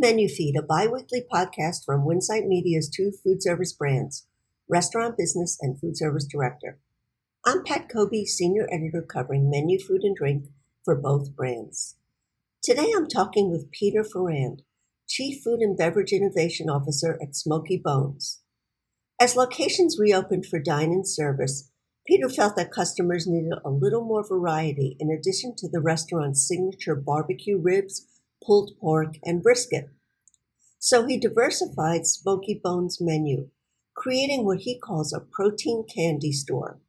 Menu Feed, a biweekly podcast from Winsight Media's two food service brands, Restaurant Business and Food Service Director. I'm Pat Cobe, Senior Editor covering menu, food, and drink for both brands. Today I'm talking with Peter Ferrand, Chief Food and Beverage Innovation Officer at Smokey Bones. As locations reopened for dine in service, Peter felt that customers needed a little more variety in addition to the restaurant's signature barbecue ribs, pulled pork, and brisket. So he diversified Smokey Bones' menu, creating what he calls a protein candy store,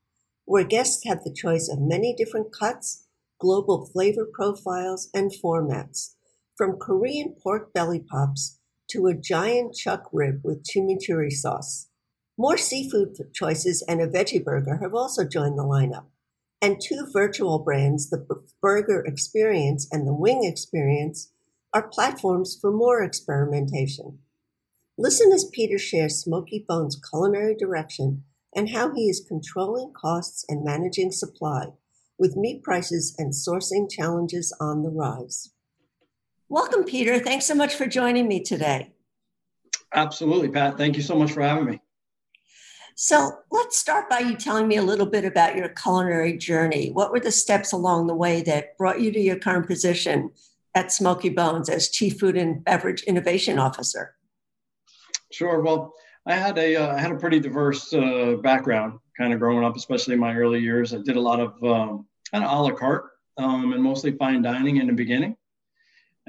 where guests have the choice of many different cuts, global flavor profiles, and formats, from Korean pork belly pops to a giant chuck rib with chimichurri sauce. More seafood choices and a veggie burger have also joined the lineup. And two virtual brands, the Burger Experience and the Wing Experience, are platforms for more experimentation. Listen as Peter shares Smokey Bones' culinary direction and how he is controlling costs and managing supply, with meat prices and sourcing challenges on the rise. Welcome, Peter. Thanks so much for joining me today. Absolutely, Pat. Thank you so much for having me. So let's start by you telling me a little bit about your culinary journey. What were the steps along the way that brought you to your current position at Smokey Bones as Chief Food and Beverage Innovation Officer? Sure. Well, I had a uh, I had a pretty diverse uh, background, kind of growing up, especially in my early years. I did a lot of um, kind of a la carte um, and mostly fine dining in the beginning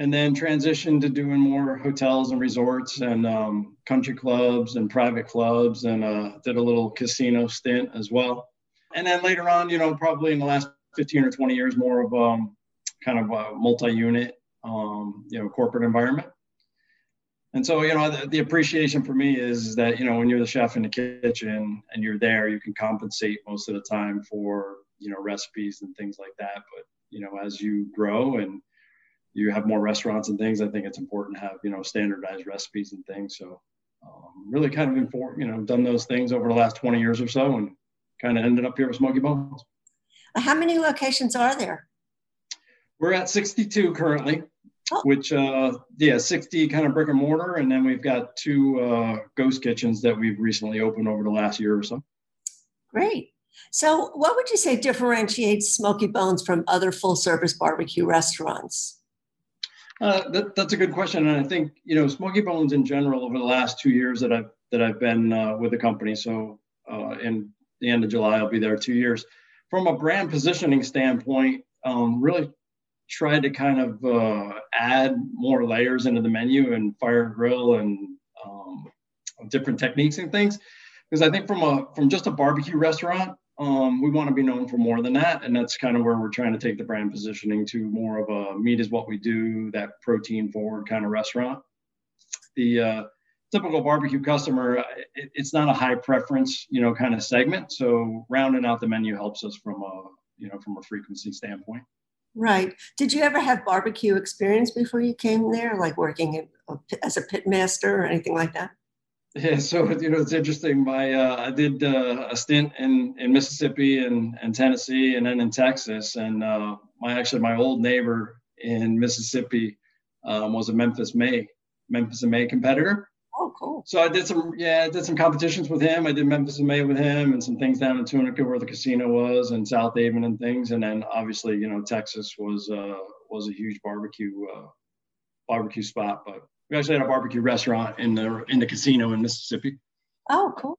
and then transitioned to doing more hotels and resorts and um, country clubs and private clubs and uh, did a little casino stint as well and then later on you know probably in the last 15 or 20 years more of um, kind of a multi-unit um, you know corporate environment and so you know the, the, appreciation for me is that you know when you're the chef in the kitchen and you're there you can compensate most of the time for you know recipes and things like that but you know as you grow and you have more restaurants and things, I think it's important to have you know standardized recipes and things. So um, really kind of informed, you know, done those things over the last 20 years or so, and kind of ended up here with Smokey Bones. How many locations are there? We're at 62 currently, oh. which uh, yeah, 60 kind of brick and mortar, and then we've got two uh, ghost kitchens that we've recently opened over the last year or so. Great. So, what would you say differentiates Smokey Bones from other full service barbecue restaurants? Uh, that, that's a good question, and I think you know Smokey Bones in general over the last two years that I've that I've been uh, with the company. So uh, in the end of July, I'll be there two years. From a brand positioning standpoint, um, really tried to kind of uh, add more layers into the menu and fire grill and um, different techniques and things. Because I think from a from just a barbecue restaurant, um, we want to be known for more than that, and that's kind of where we're trying to take the brand positioning to more of a meat is what we do, that protein forward kind of restaurant. The uh, typical barbecue customer, it, it's not a high preference, you know, kind of segment. So rounding out the menu helps us from a, you know, from a frequency standpoint. Right. Did you ever have barbecue experience before you came there, like working as a pit master or anything like that? Yeah, so you know it's interesting. My uh, I did uh, a stint in, in Mississippi and, and Tennessee, and then in Texas. And uh, my actually my old neighbor in Mississippi um, was a Memphis May Memphis in May competitor. Oh, cool. So I did some yeah I did some competitions with him. I did Memphis in May with him, and some things down in Tunica where the casino was, and South Southaven and things. And then obviously you know Texas was uh, was a huge barbecue uh, barbecue spot, but we actually had a barbecue restaurant in the in the casino in Mississippi. Oh, cool.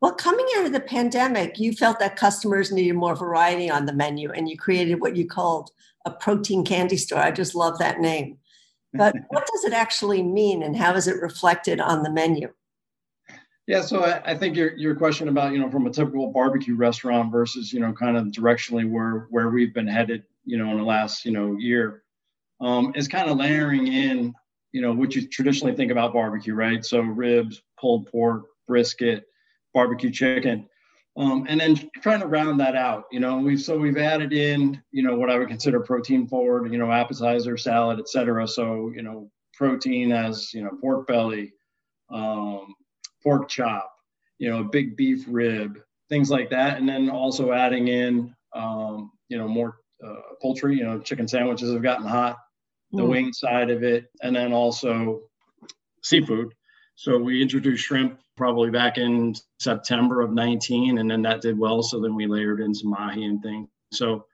Well, coming out of the pandemic, you felt that customers needed more variety on the menu, and you created what you called a protein candy store. I just love that name. But what does it actually mean, and how is it reflected on the menu? Yeah, so I, I, think your your question about you know from a typical barbecue restaurant versus you know kind of directionally where where we've been headed you know in the last you know year um, is kind of layering in you know, what you traditionally think about barbecue, right? So ribs, pulled pork, brisket, barbecue chicken. Um, and then trying to round that out, you know, we've so we've added in, you know, what I would consider protein forward, you know, appetizer, salad, etc. So, you know, protein as, you know, pork belly, um, pork chop, you know, a big beef rib, things like that. And then also adding in, um, you know, more uh, poultry, you know, chicken sandwiches have gotten hot the mm. wing side of it, and then also seafood. So we introduced shrimp probably back in September of 19, and then that did well. So then we layered in some mahi and things. So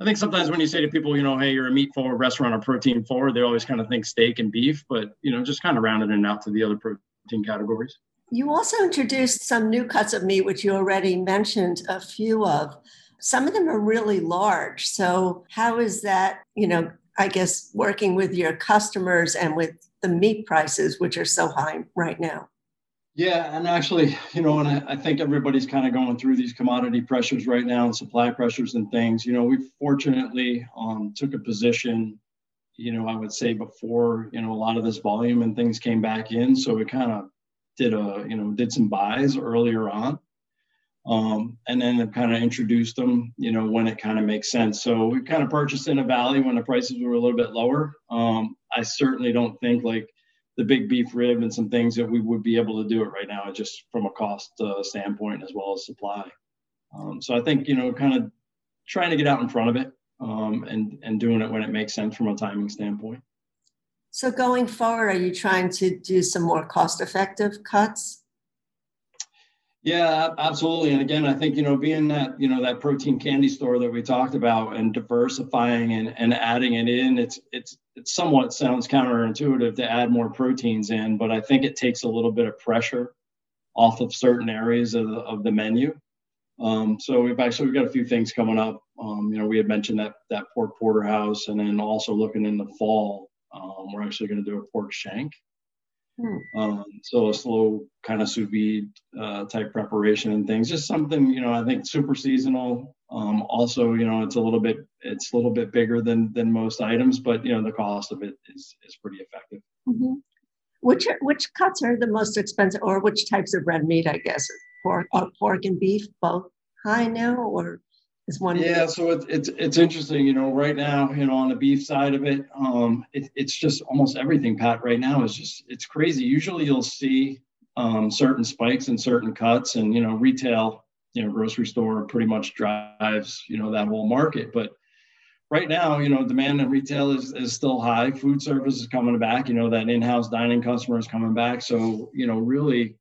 I think sometimes when you say to people, you know, hey, you're a meat forward restaurant or protein forward, they always kind of think steak and beef, but you know, just kind of rounded it out to the other protein categories. You also introduced some new cuts of meat, which you already mentioned a few of. Some of them are really large. So, how is that, you know, I guess working with your customers and with the meat prices, which are so high right now? Yeah, and actually, you know, and I, I think everybody's kind of going through these commodity pressures right now and supply pressures and things. You know, we fortunately um, took a position, you know, I would say before, you know, a lot of this volume and things came back in. So we kind of did a, you know, did some buys earlier on. Um, and then have kind of introduced them, you know, when it kind of makes sense. So we kind of purchased in a valley when the prices were a little bit lower. Um, I certainly don't think like the big beef rib and some things that we would be able to do it right now, just from a cost uh, standpoint as well as supply. Um, so I think you know, kind of trying to get out in front of it um, and and doing it when it makes sense from a timing standpoint. So going forward, are you trying to do some more cost-effective cuts? Yeah, absolutely. And again, I think you know, being that you know that protein candy store that we talked about, and diversifying and, and adding it in, it's it's it somewhat sounds counterintuitive to add more proteins in, but I think it takes a little bit of pressure off of certain areas of the, of the menu. Um, so we've actually we've got a few things coming up. Um, you know, we had mentioned that that pork porterhouse, and then also looking in the fall, um, we're actually going to do a pork shank. Hmm. Um, so a slow kind of sous vide uh, type preparation and things, just something you know I think super seasonal. Um, also, you know, it's a little bit it's a little bit bigger than than most items, but you know the cost of it is is pretty effective. Mm-hmm. Which which cuts are the most expensive, or which types of red meat? I guess pork, uh, pork and beef both high now, or is one yeah so it's it's it's interesting you know right now you know on the beef side of it um it, it's just almost everything pat right now is just it's crazy. Usually you'll see um certain spikes and certain cuts and you know retail you know grocery store pretty much drives you know that whole market. But right now you know demand in retail is, is still high. Food service is coming back. You know that in-house dining customer is coming back. So you know really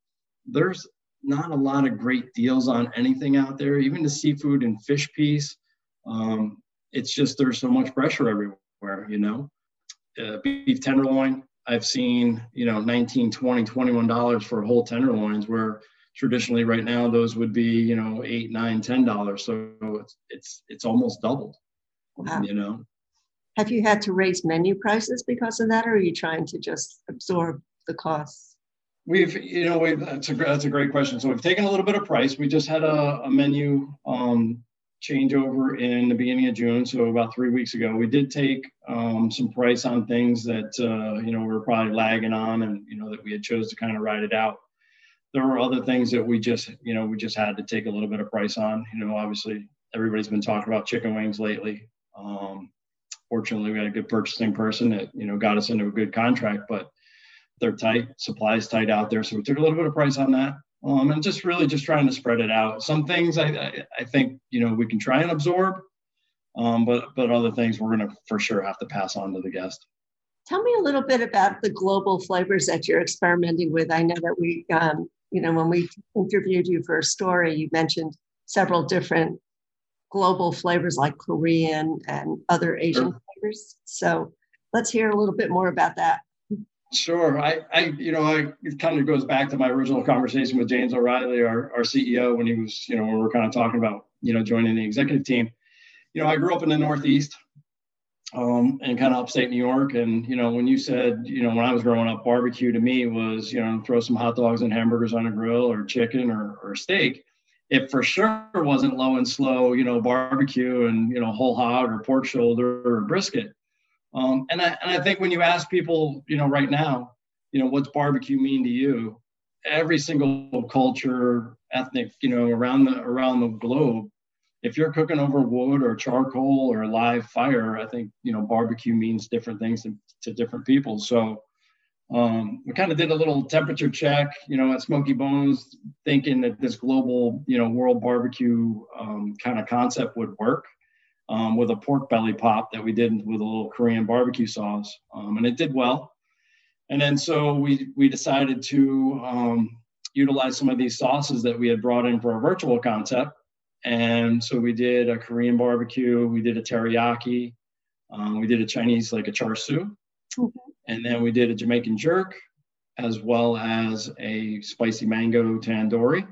there's not a lot of great deals on anything out there, even the seafood and fish piece. Um, it's just there's so much pressure everywhere, you know. Uh, beef tenderloin, I've seen, you know, 19, 20, 21 dollars for whole tenderloins, where traditionally right now those would be, you know, eight, nine, ten dollars. So it's it's it's almost doubled. Wow. You know. Have you had to raise menu prices because of that, or are you trying to just absorb the costs? We've, you know, we've, that's a that's a great question. So we've taken a little bit of price. We just had a, a menu um, changeover in the beginning of June, so about three weeks ago. We did take um, some price on things that uh, you know we were probably lagging on, and you know that we had chose to kind of ride it out. There were other things that we just, you know, we just had to take a little bit of price on. You know, obviously everybody's been talking about chicken wings lately. Um, fortunately, we had a good purchasing person that you know got us into a good contract, but they're tight, supplies tight out there. So we took a little bit of price on that. Um, and just really just trying to spread it out. Some things I, I, I think, you know, we can try and absorb, um, but, but other things we're going to for sure have to pass on to the guest. Tell me a little bit about the global flavors that you're experimenting with. I know that we, um, you know, when we interviewed you for a story, you mentioned several different global flavors like Korean and other Asian sure. flavors. So let's hear a little bit more about that. Sure. I, I, you know, I, it kind of goes back to my original conversation with James O'Reilly, our, our CEO, when he was, you know, when we were kind of talking about, you know, joining the executive team. You know, I grew up in the Northeast um, and kind of upstate New York. And, you know, when you said, you know, when I was growing up, barbecue to me was, you know, throw some hot dogs and hamburgers on a grill or chicken or, or steak. It for sure wasn't low and slow, you know, barbecue and, you know, whole hog or pork shoulder or brisket um, and, I, and I think when you ask people, you know, right now, you know, what's barbecue mean to you? Every single culture, ethnic, you know, around the around the globe, if you're cooking over wood or charcoal or live fire, I think you know barbecue means different things to, to different people. So um, we kind of did a little temperature check, you know, at Smokey Bones, thinking that this global, you know, world barbecue um, kind of concept would work. Um, with a pork belly pop that we did with a little Korean barbecue sauce, um, and it did well. And then so we we decided to um, utilize some of these sauces that we had brought in for our virtual concept. And so we did a Korean barbecue, we did a teriyaki, um, we did a Chinese like a char siu, and then we did a Jamaican jerk, as well as a spicy mango tandoori.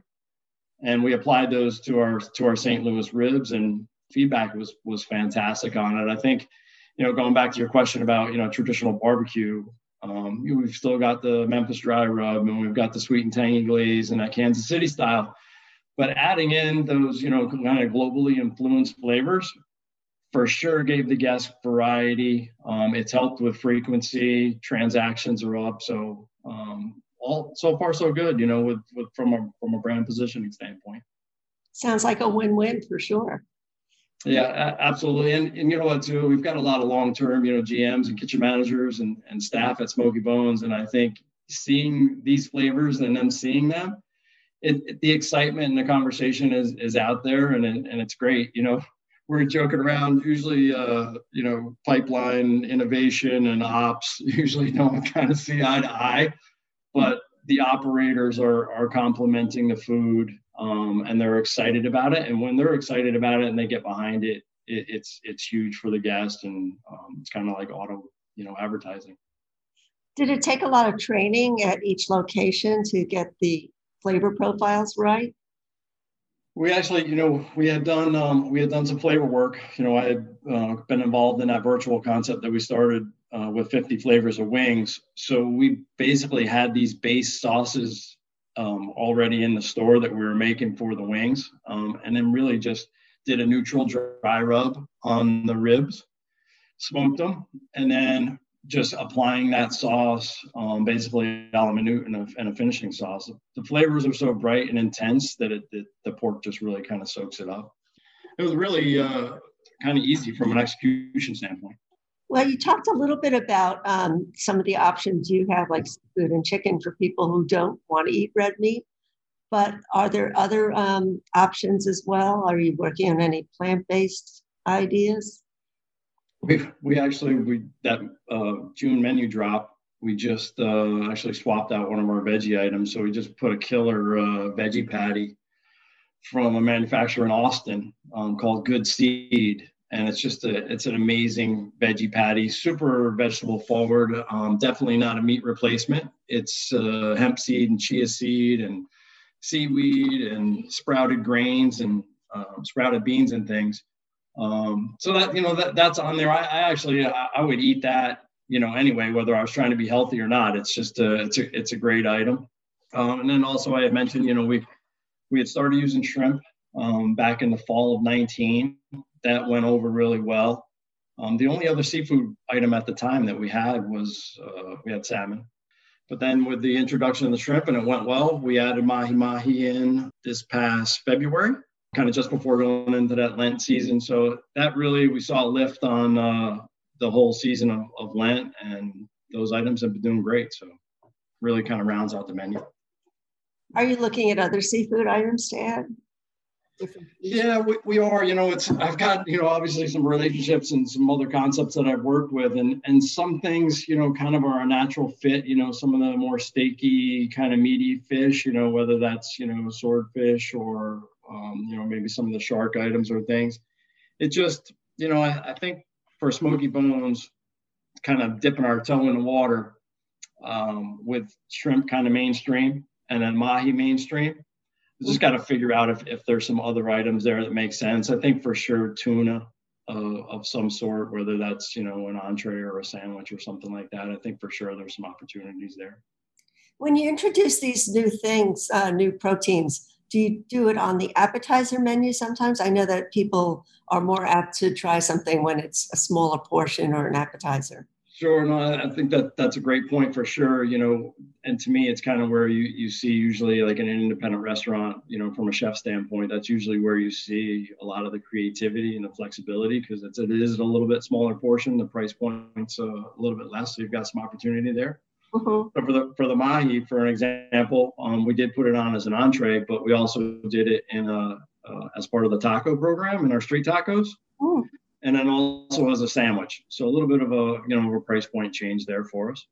And we applied those to our to our St. Louis ribs, and feedback was was fantastic on it. I think, you know, going back to your question about you know traditional barbecue, um, we've still got the Memphis dry rub, and we've got the sweet and tangy glaze, and that Kansas City style. But adding in those, you know, kind of globally influenced flavors, for sure gave the guest variety. Um, it's helped with frequency. Transactions are up, so um, all so far so good. You know, with, with from a from a brand positioning standpoint. Sounds like a win-win for sure. Yeah, absolutely. And, and you know what, too? We've got a lot of long term, you know, GMs and kitchen managers and, and staff at Smokey Bones. And I think seeing these flavors and them seeing them, it, it, the excitement and the conversation is, is out there and, and it's great. You know, we're joking around, usually, uh, you know, pipeline innovation and ops usually don't kind of see eye to eye, but the operators are, are complimenting the food um, and they're excited about it. And when they're excited about it and they get behind it, it it's it's huge for the guest, and um, it's kind of like auto, you know, advertising. Did it take a lot of training at each location to get the flavor profiles right? We actually, you know, we had done um, we had done some flavor work. You know, I had uh, been involved in that virtual concept that we started uh, with 50 flavors of wings. So we basically had these base sauces um, already in the store that we were making for the wings, um, and then really just did a neutral dry rub on the ribs, smoked them, and then just applying that sauce, um, basically a la minute and a, and a, finishing sauce. The flavors are so bright and intense that it, it the pork just really kind of soaks it up. It was really uh, kind of easy from an execution standpoint. Well, you talked a little bit about um, some of the options you have, like food and chicken, for people who don't want to eat red meat. But are there other um, options as well? Are you working on any plant-based ideas? We we actually we that uh, June menu drop. We just uh, actually swapped out one of our veggie items. So we just put a killer uh, veggie patty from a manufacturer in Austin um, called Good Seed and it's just a it's an amazing veggie patty super vegetable forward um, definitely not a meat replacement. It's uh, hemp seed and chia seed and seaweed and sprouted grains and uh, sprouted beans and things. Um, so that you know that that's on there. I, I actually I, I, would eat that you know anyway whether i was trying to be healthy or not. It's just a it's a it's a great item. Um, and then also i had mentioned you know we we had started using shrimp um, back in the fall of 19 that went over really well. Um, the only other seafood item at the time that we had was uh, we had salmon. But then with the introduction of the shrimp and it went well, we added mahi mahi in this past February, kind of just before going into that Lent season. So that really, we saw a lift on uh, the whole season of, of Lent and those items have been doing great. So really kind of rounds out the menu. Are you looking at other seafood items to add? Yeah, we, we are. You know, it's I've got you know obviously some relationships and some other concepts that I've worked with, and and some things you know kind of are a natural fit. You know, some of the more steaky kind of meaty fish. You know, whether that's you know swordfish or um, you know maybe some of the shark items or things. It just you know I, I think for Smokey Bones, kind of dipping our toe in the water um, with shrimp kind of mainstream and then mahi mainstream just got to figure out if, if there's some other items there that make sense. I think for sure tuna uh, of some sort, whether that's you know an entree or a sandwich or something like that. I think for sure there's some opportunities there. When you introduce these new things, uh, new proteins, do you do it on the appetizer menu sometimes? I know that people are more apt to try something when it's a smaller portion or an appetizer. Sure, no, I think that that's a great point for sure. You know, and to me, it's kind of where you you see usually like in an independent restaurant. You know, from a chef standpoint, that's usually where you see a lot of the creativity and the flexibility because it's it is a little bit smaller portion. The price point's a, little bit less, so you've got some opportunity there. Mm-hmm. But for the for the mahi, for an example, um, we did put it on as an entree, but we also did it in a uh, as part of the taco program in our street tacos. Mm. And then also as a sandwich. So a little bit of a you know a price point change there for us.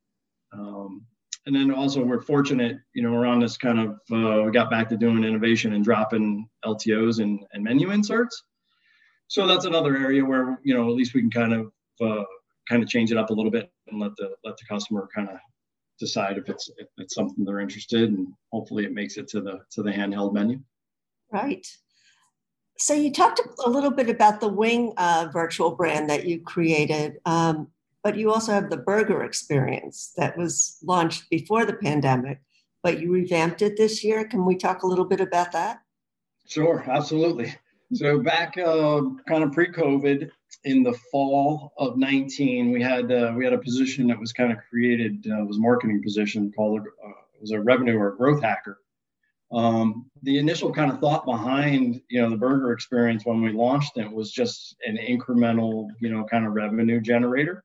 Um, and then also we're fortunate, you know, we're on this kind of uh, we got back to doing innovation and dropping LTOs and, and menu inserts. So that's another area where you know at least we can kind of uh, kind of change it up a little bit and let the let the customer kind of decide if it's if it's something they're interested and hopefully it makes it to the to the handheld menu. Right. So you talked a little bit about the Wing uh, virtual brand that you created, um, but you also have the burger experience that was launched before the pandemic, but you revamped it this year. Can we talk a little bit about that? Sure, absolutely. So back uh, kind of pre-COVID, in the fall of 19, we had uh, we had a position that was kind of created, uh, was marketing position called uh, it was a revenue or growth hacker um, the initial kind of thought behind you know the burger experience when we launched it was just an incremental you know kind of revenue generator.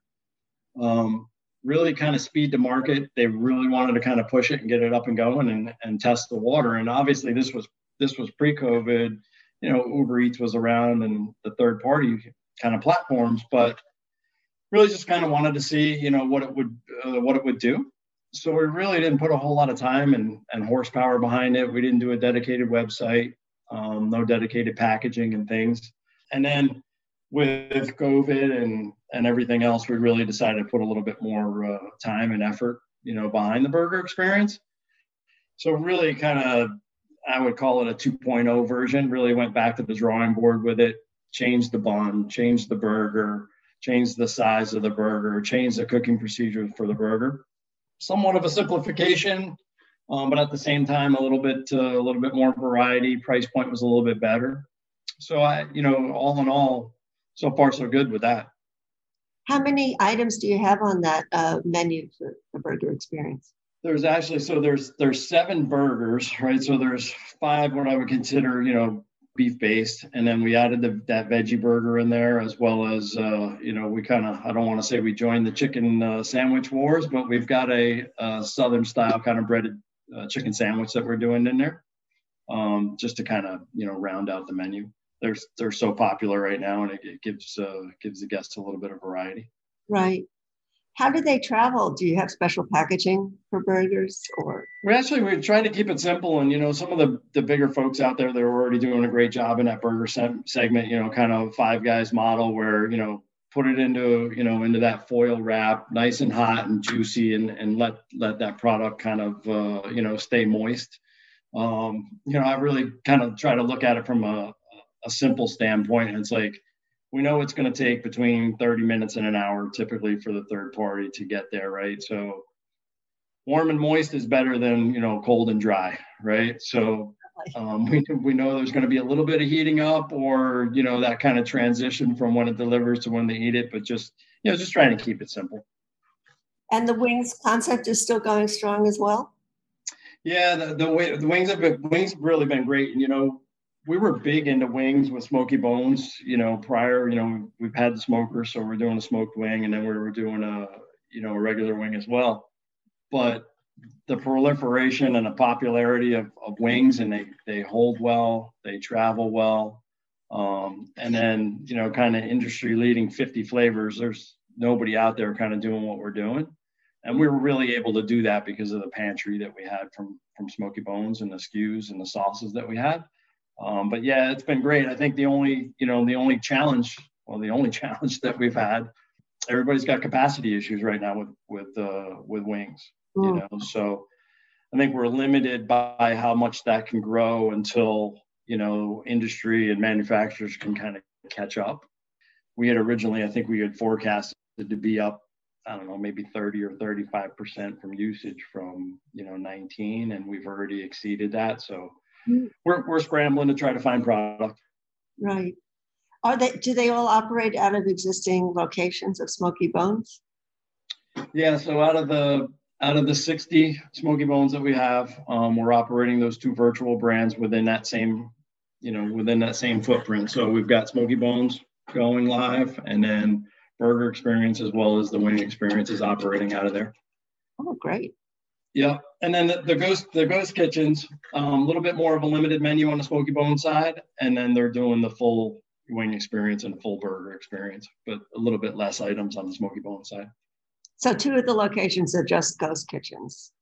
Um, really kind of speed to market. They really wanted to kind of push it and get it up and going and, and test the water. And obviously this was this was pre-COVID. You know, Uber Eats was around and the third party kind of platforms, but really just kind of wanted to see you know what it would uh, what it would do so we really didn't put a whole lot of time and, and horsepower behind it. We didn't do a dedicated website, um, no dedicated packaging and things. And then with COVID and and everything else, we really decided to put a little bit more uh, time and effort, you know, behind the burger experience. So really, kind of, I would call it a 2.0 version. Really went back to the drawing board with it, changed the bun, changed the burger, changed the size of the burger, changed the cooking procedure for the burger somewhat of a simplification, um, but at the same time, a little bit uh, a little bit more variety. Price point was a little bit better. So I, you know, all in all, so far so good with that. How many items do you have on that uh, menu for the burger experience? There's actually so there's there's seven burgers, right? So there's five what I would consider, you know, beef based and then we added the, that veggie burger in there as well as uh, you know we kind of i don't want to say we joined the chicken uh, sandwich wars but we've got a, a southern style kind of breaded uh, chicken sandwich that we're doing in there. Um, just to kind of you know round out the menu. They're they're so popular right now and it, it gives uh, gives the guests a little bit of variety. Right how do they travel? Do you have special packaging for burgers or? We actually we're trying to keep it simple, and you know some of the the bigger folks out there they're already doing a great job in that burger se- segment. You know, kind of five guys model where you know put it into you know into that foil wrap, nice and hot and juicy, and and let let that product kind of uh, you know stay moist. Um, you know, I really kind of try to look at it from a a simple standpoint. And it's like we know it's going to take between 30 minutes and an hour typically for the third party to get there, right? So warm and moist is better than, you know, cold and dry, right? So um, we, we know there's going to be a little bit of heating up or, you know, that kind of transition from when it delivers to when they eat it, but just, you know, just trying to keep it simple. And the wings concept is still going strong as well? Yeah, the, the, the wings have been, wings have really been great. And, you know, we were big into wings with smokey bones you know prior you know we've had the smoker so we're doing a smoked wing and then we were doing a you know a regular wing as well. But the proliferation and the popularity of, of wings and they they hold well they travel well um, and then you know kind of industry leading 50 flavors there's nobody out there kind of doing what we're doing. And we were really able to do that because of the pantry that we had from from smokey bones and the SKUs and the sauces that we had um, but yeah, it's been great. I think the only, you know, the only challenge, well, the only challenge that we've had, everybody's got capacity issues right now with with uh, with wings. Mm. You know, so I think we're limited by how much that can grow until you know industry and manufacturers can kind of catch up. We had originally, I think we had forecasted to be up I don't know, maybe 30 or 35% from usage from, you know, 19, and we've already exceeded that. So we're, we're scrambling to try to find product. Right. Are they, do they all operate out of existing locations of Smokey Bones? Yeah, so out of the out of the 60 Smokey Bones that we have, um, we're operating those two virtual brands within that same, you know, within that same footprint. So we've got Smokey Bones going live, and then Burger Experience as well as the Wing Experience is operating out of there. Oh, great. Yeah, and then the, the ghost the ghost kitchens, um, a um, little bit more of a limited menu on the Smokey Bone side, and then they're doing the full wing experience and full burger experience, but a little bit less items on the smokey bone side. So two of the locations are just ghost kitchens.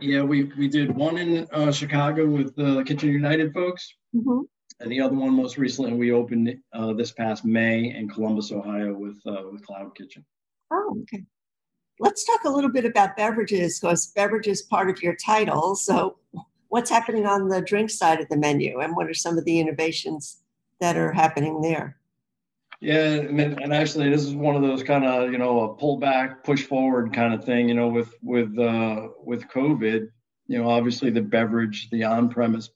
Yeah, we we did one in uh, Chicago with the Kitchen United folks, mm-hmm. and the other one most recently we opened uh, this past May in Columbus, Ohio, with uh, with Cloud Kitchen. Oh, okay. Let's talk a little bit about beverages because beverage is part of your title. So, what's happening on the drink side of the menu, and what are some of the innovations that are happening there? Yeah, and, actually, this is one of those kind of you know a pull back, push forward kind of thing. You know, with with uh, with COVID, you know, obviously the beverage, the on premise,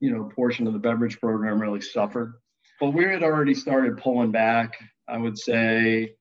you know, portion of the beverage program really suffered. But we had already started pulling back. I would say,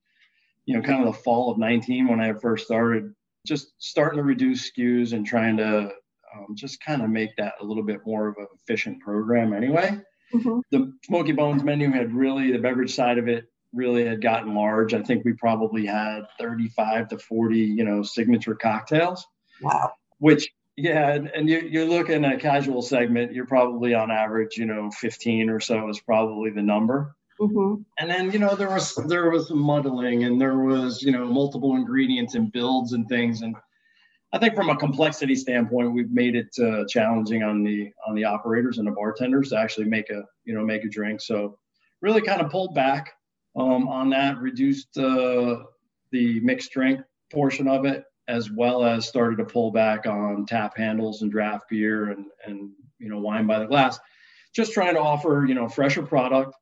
you know, kind of the fall of 19 when I first started, just starting to reduce SKUs and trying to um, just kind of make that a little bit more of an efficient program anyway. Mm-hmm. The Smokey Bones menu had really, the beverage side of it really had gotten large. I think we probably had 35 to 40, you know, signature cocktails. Wow. Which, yeah, and, and you, you're looking at a casual segment, you're probably on average, you know, 15 or so is probably the number. Mm-hmm. And then, you know, there was there was muddling and there was, you know, multiple ingredients and builds and things. And I think from a complexity standpoint, we've made it uh, challenging on the on the operators and the bartenders to actually make a you know make a drink. So really kind of pulled back um, on that, reduced uh, the mixed drink portion of it, as well as started to pull back on tap handles and draft beer and and you know wine by the glass. Just trying to offer you know fresher product,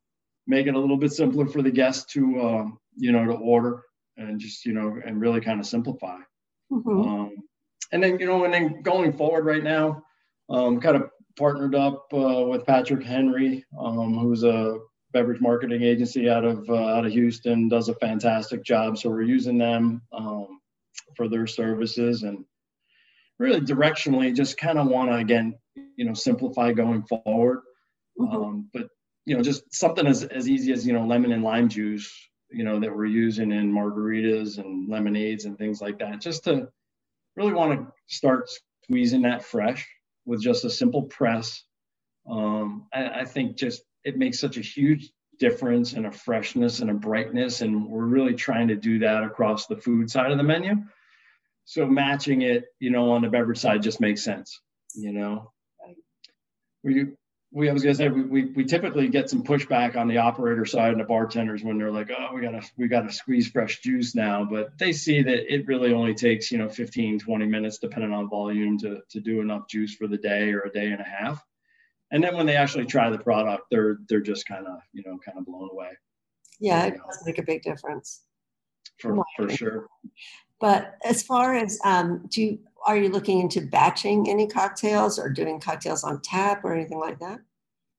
make it a little bit simpler for the guests to um, you know to order and just you know and really kind of simplify. Mm-hmm. Um, and then you know, and then going forward right now, um, kind of partnered up uh, with Patrick Henry, um, who's a beverage marketing agency out of uh, out of Houston, does a fantastic job. So we're using them um, for their services and really directionally just kind of want to again, you know, simplify going forward. Mm-hmm. Um, but you know, just something as, as easy as you know, lemon and lime juice, you know, that we're using in margaritas and lemonades and things like that, just to really want to start squeezing that fresh with just a simple press. Um, I, I think just it makes such a huge difference and a freshness and a brightness. And we're really trying to do that across the food side of the menu. So matching it, you know, on the beverage side just makes sense, you know. We we I was gonna say we, we, we typically get some pushback on the operator side and the bartenders when they're like, oh, we gotta we gotta squeeze fresh juice now, but they see that it really only takes you know 15 20 minutes depending on volume to to do enough juice for the day or a day and a half, and then when they actually try the product, they're they're just kind of you know kind of blown away. Yeah, it does make a big difference. For for sure. But as far as um, do you, are you looking into batching any cocktails or doing cocktails on tap or anything like that?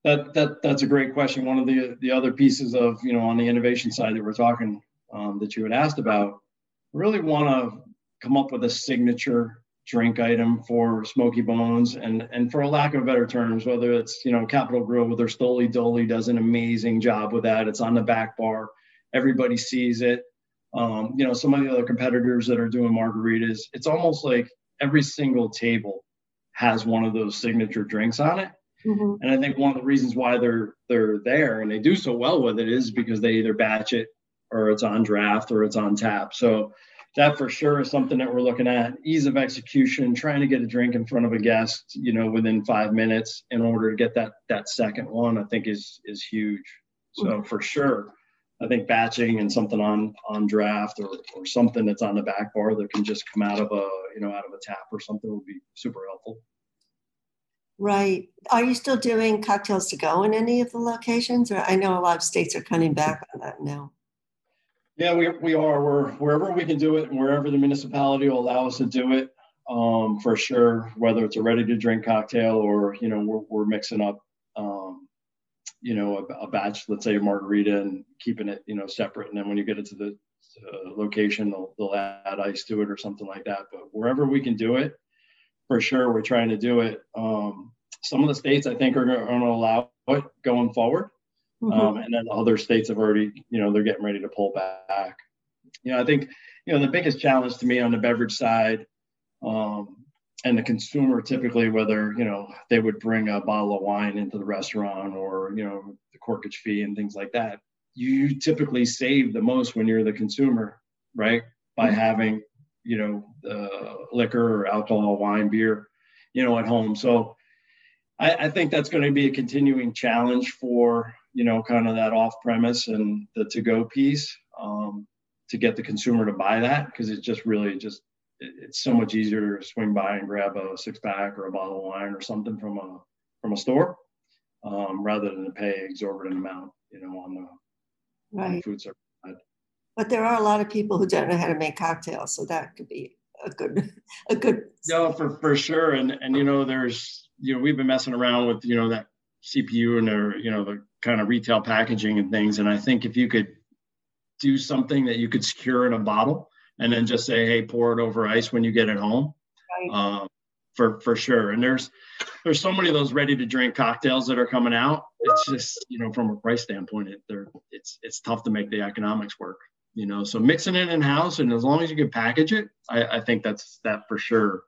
That that that's a great question. One of the the other pieces of you know on the innovation side that we're talking um, that you had asked about, really want to come up with a signature drink item for Smokey Bones, and and for a lack of better terms, whether it's you know Capital Grille with their Stoli Doli does an amazing job with that. It's on the back bar, everybody sees it. Um, you know, some of the other competitors that are doing margaritas, it's almost like every single table has one of those signature drinks on it. Mm-hmm. And I think one of the reasons why they're they're there and they do so well with it is because they either batch it or it's on draft or it's on tap. So that for sure is something that we're looking at. Ease of execution, trying to get a drink in front of a guest, you know, within five minutes in order to get that that second one, I think is is huge. So mm-hmm. for sure, I think batching and something on on draft or, or something that's on the back bar that can just come out of a you know out of a tap or something would be super helpful. Right. Are you still doing cocktails to go in any of the locations? Or I know a lot of states are cutting back on that now. Yeah, we, we are. We're wherever we can do it and wherever the municipality will allow us to do it, um, for sure. Whether it's a ready to drink cocktail or you know we're, we're mixing up you know, a, a, batch, let's say a margarita and keeping it, you know, separate. And then when you get it to the uh, location, they'll, they'll add ice to it or something like that. But wherever we can do it, for sure, we're trying to do it. Um, some of the states I think are going to allow it going forward. Mm-hmm. Um, and then other states have already, you know, they're getting ready to pull back. You know, I think, you know, the biggest challenge to me on the beverage side, um, and the consumer typically, whether you know they would bring a bottle of wine into the restaurant or you know the corkage fee and things like that, you typically save the most when you're the consumer, right? By mm-hmm. having you know uh, liquor or alcohol, wine, beer, you know, at home. So I, I think that's going to be a continuing challenge for you know kind of that off premise and the to go piece um, to get the consumer to buy that because it's just really just it's so much easier to swing by and grab a six pack or a bottle of wine or something from a from a store um, rather than to pay exorbitant amount, you know, on the, right. on the food service side. But there are a lot of people who don't know how to make cocktails, so that could be a good a good. No, for for sure, and and you know, there's you know we've been messing around with you know that CPU and their you know the kind of retail packaging and things, and I think if you could do something that you could secure in a bottle and then just say, hey, pour it over ice when you get it home. Right. Um, for for sure. And there's there's so many of those ready to drink cocktails that are coming out. It's just you know from a price standpoint, it, they're it's it's tough to make the economics work. You know, so mixing it in house and as long as you can package it, I, I think that's that for sure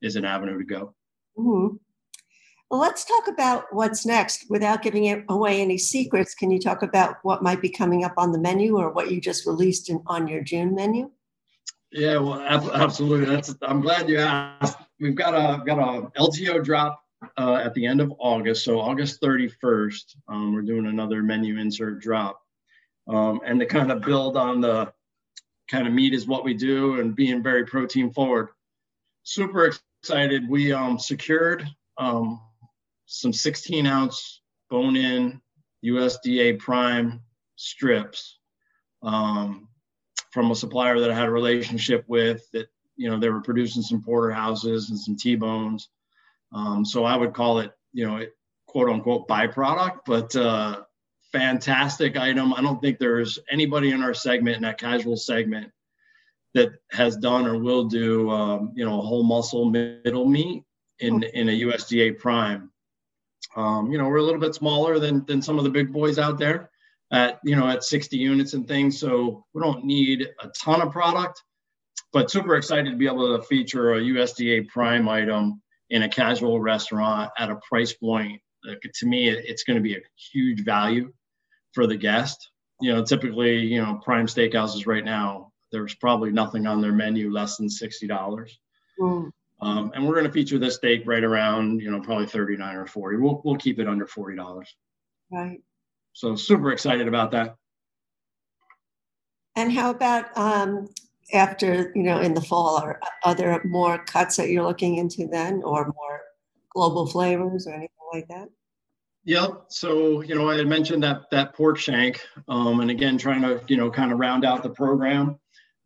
is an avenue to go. Mm-hmm. Well, let's talk about what's next without giving away any secrets. Can you talk about what might be coming up on the menu or what you just released in, on your June menu? Yeah, well, absolutely. That's. I'm glad you asked. We've got a got a LTO drop uh, at the end of August, so August 31st. Um, we're doing another menu insert drop, um, and to kind of build on the kind of meat is what we do and being very protein forward. Super excited. We um, secured um, some 16 ounce bone in USDA prime strips. Um, from a supplier that I had a relationship with that, you know, they were producing some porterhouses and some T-bones. Um, so I would call it, you know, quote unquote byproduct, but uh, fantastic item. I don't think there's anybody in our segment, in that casual segment, that has done or will do, um, you know, a whole muscle middle meat in in a USDA prime. Um, you know, we're a little bit smaller than than some of the big boys out there, at you know at 60 units and things. So we don't need a ton of product but super excited to be able to feature a usda prime item in a casual restaurant at a price point Like, to me it's going to be a huge value for the guest. You know typically you know prime steakhouses right now there's probably nothing on their menu less than $60 mm. um, and we're going to feature this steak right around you know probably 39 or 40 we'll, we'll keep it under $40 right so super excited about that. And how about um, after, you know, in the fall, are, are there more cuts that you're looking into then or more global flavors or anything like that? Yep. So, you know, I had mentioned that that pork shank, um, and again, trying to, you know, kind of round out the program.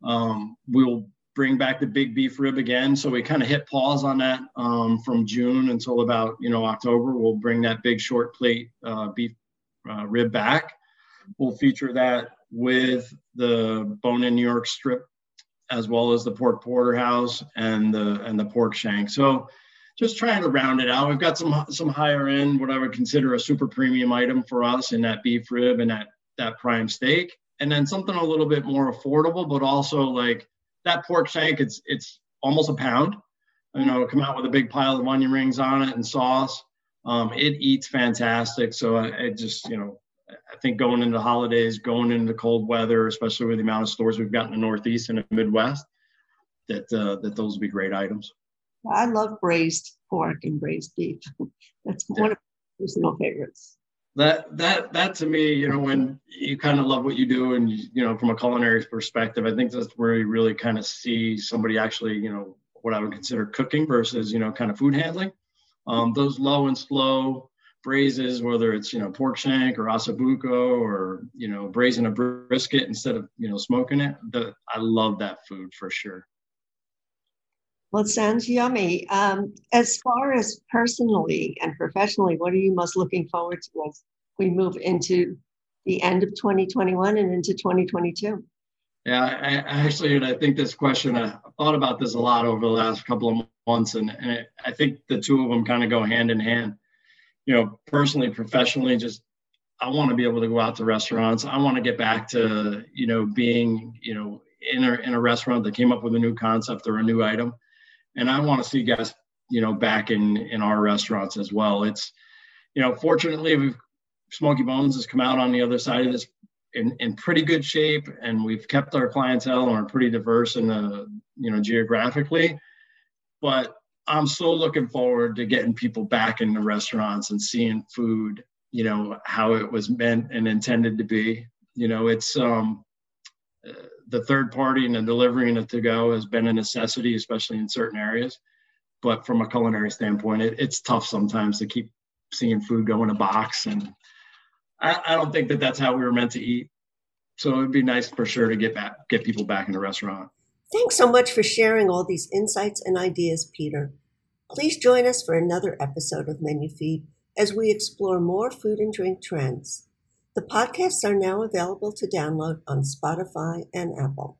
Um, we'll bring back the big beef rib again. So we kind of hit pause on that um, from June until about, you know, October. We'll bring that big short plate uh, beef uh, rib back. We'll feature that with the bone-in New York strip, as well as the pork porterhouse and the and the pork shank. So just trying to round it out. We've got some some higher end, what I would consider a super premium item for us in that beef rib and that that prime steak, and then something a little bit more affordable, but also like that pork shank. It's it's almost a pound. You know, come out with a big pile of onion rings on it and sauce. Um, it eats fantastic. So I, I, just, you know, I think going into holidays, going into cold weather, especially with the amount of stores we've got in the Northeast and the Midwest, that uh, that those would be great items. I love braised pork and braised beef. That's one of my personal favorites. That that that to me, you know, when you kind of love what you do, and you know, from a culinary perspective, I think that's where you really kind of see somebody actually, you know, what I would consider cooking versus, you know, kind of food handling. Um, those low and slow braises, whether it's you know pork shank or ossobuco or you know braising a brisket instead of you know smoking it, the, I love that food for sure. Well, it sounds yummy. Um, as far as personally and professionally, what are you most looking forward to as we move into the end of 2021 and into 2022? Yeah, I, actually, and I think this question, I thought about this a lot over the last couple of months, and, and it, I think the two of them kind of go hand in hand. You know, personally, professionally, just I want to be able to go out to restaurants. I want to get back to you know being you know in a in a restaurant that came up with a new concept or a new item, and I want to see guests you know, back in in our restaurants as well. It's, you know, fortunately, we've Smokey Bones has come out on the other side of this in, in pretty good shape, and we've kept our clientele and we're pretty diverse in the, you know, geographically. But I'm so looking forward to getting people back in the restaurants and seeing food, you know, how it was meant and intended to be. You know, it's um, the third party and the delivering it to go has been a necessity, especially in certain areas. But from a culinary standpoint, it, it's tough sometimes to keep seeing food go in a box. And I, I don't think that that's how we were meant to eat. So it'd be nice for sure to get back, get people back in the restaurant. Thanks so much for sharing all these insights and ideas, Peter. Please join us for another episode of Menu Feed as we explore more food and drink trends. The podcasts are now available to download on Spotify and Apple.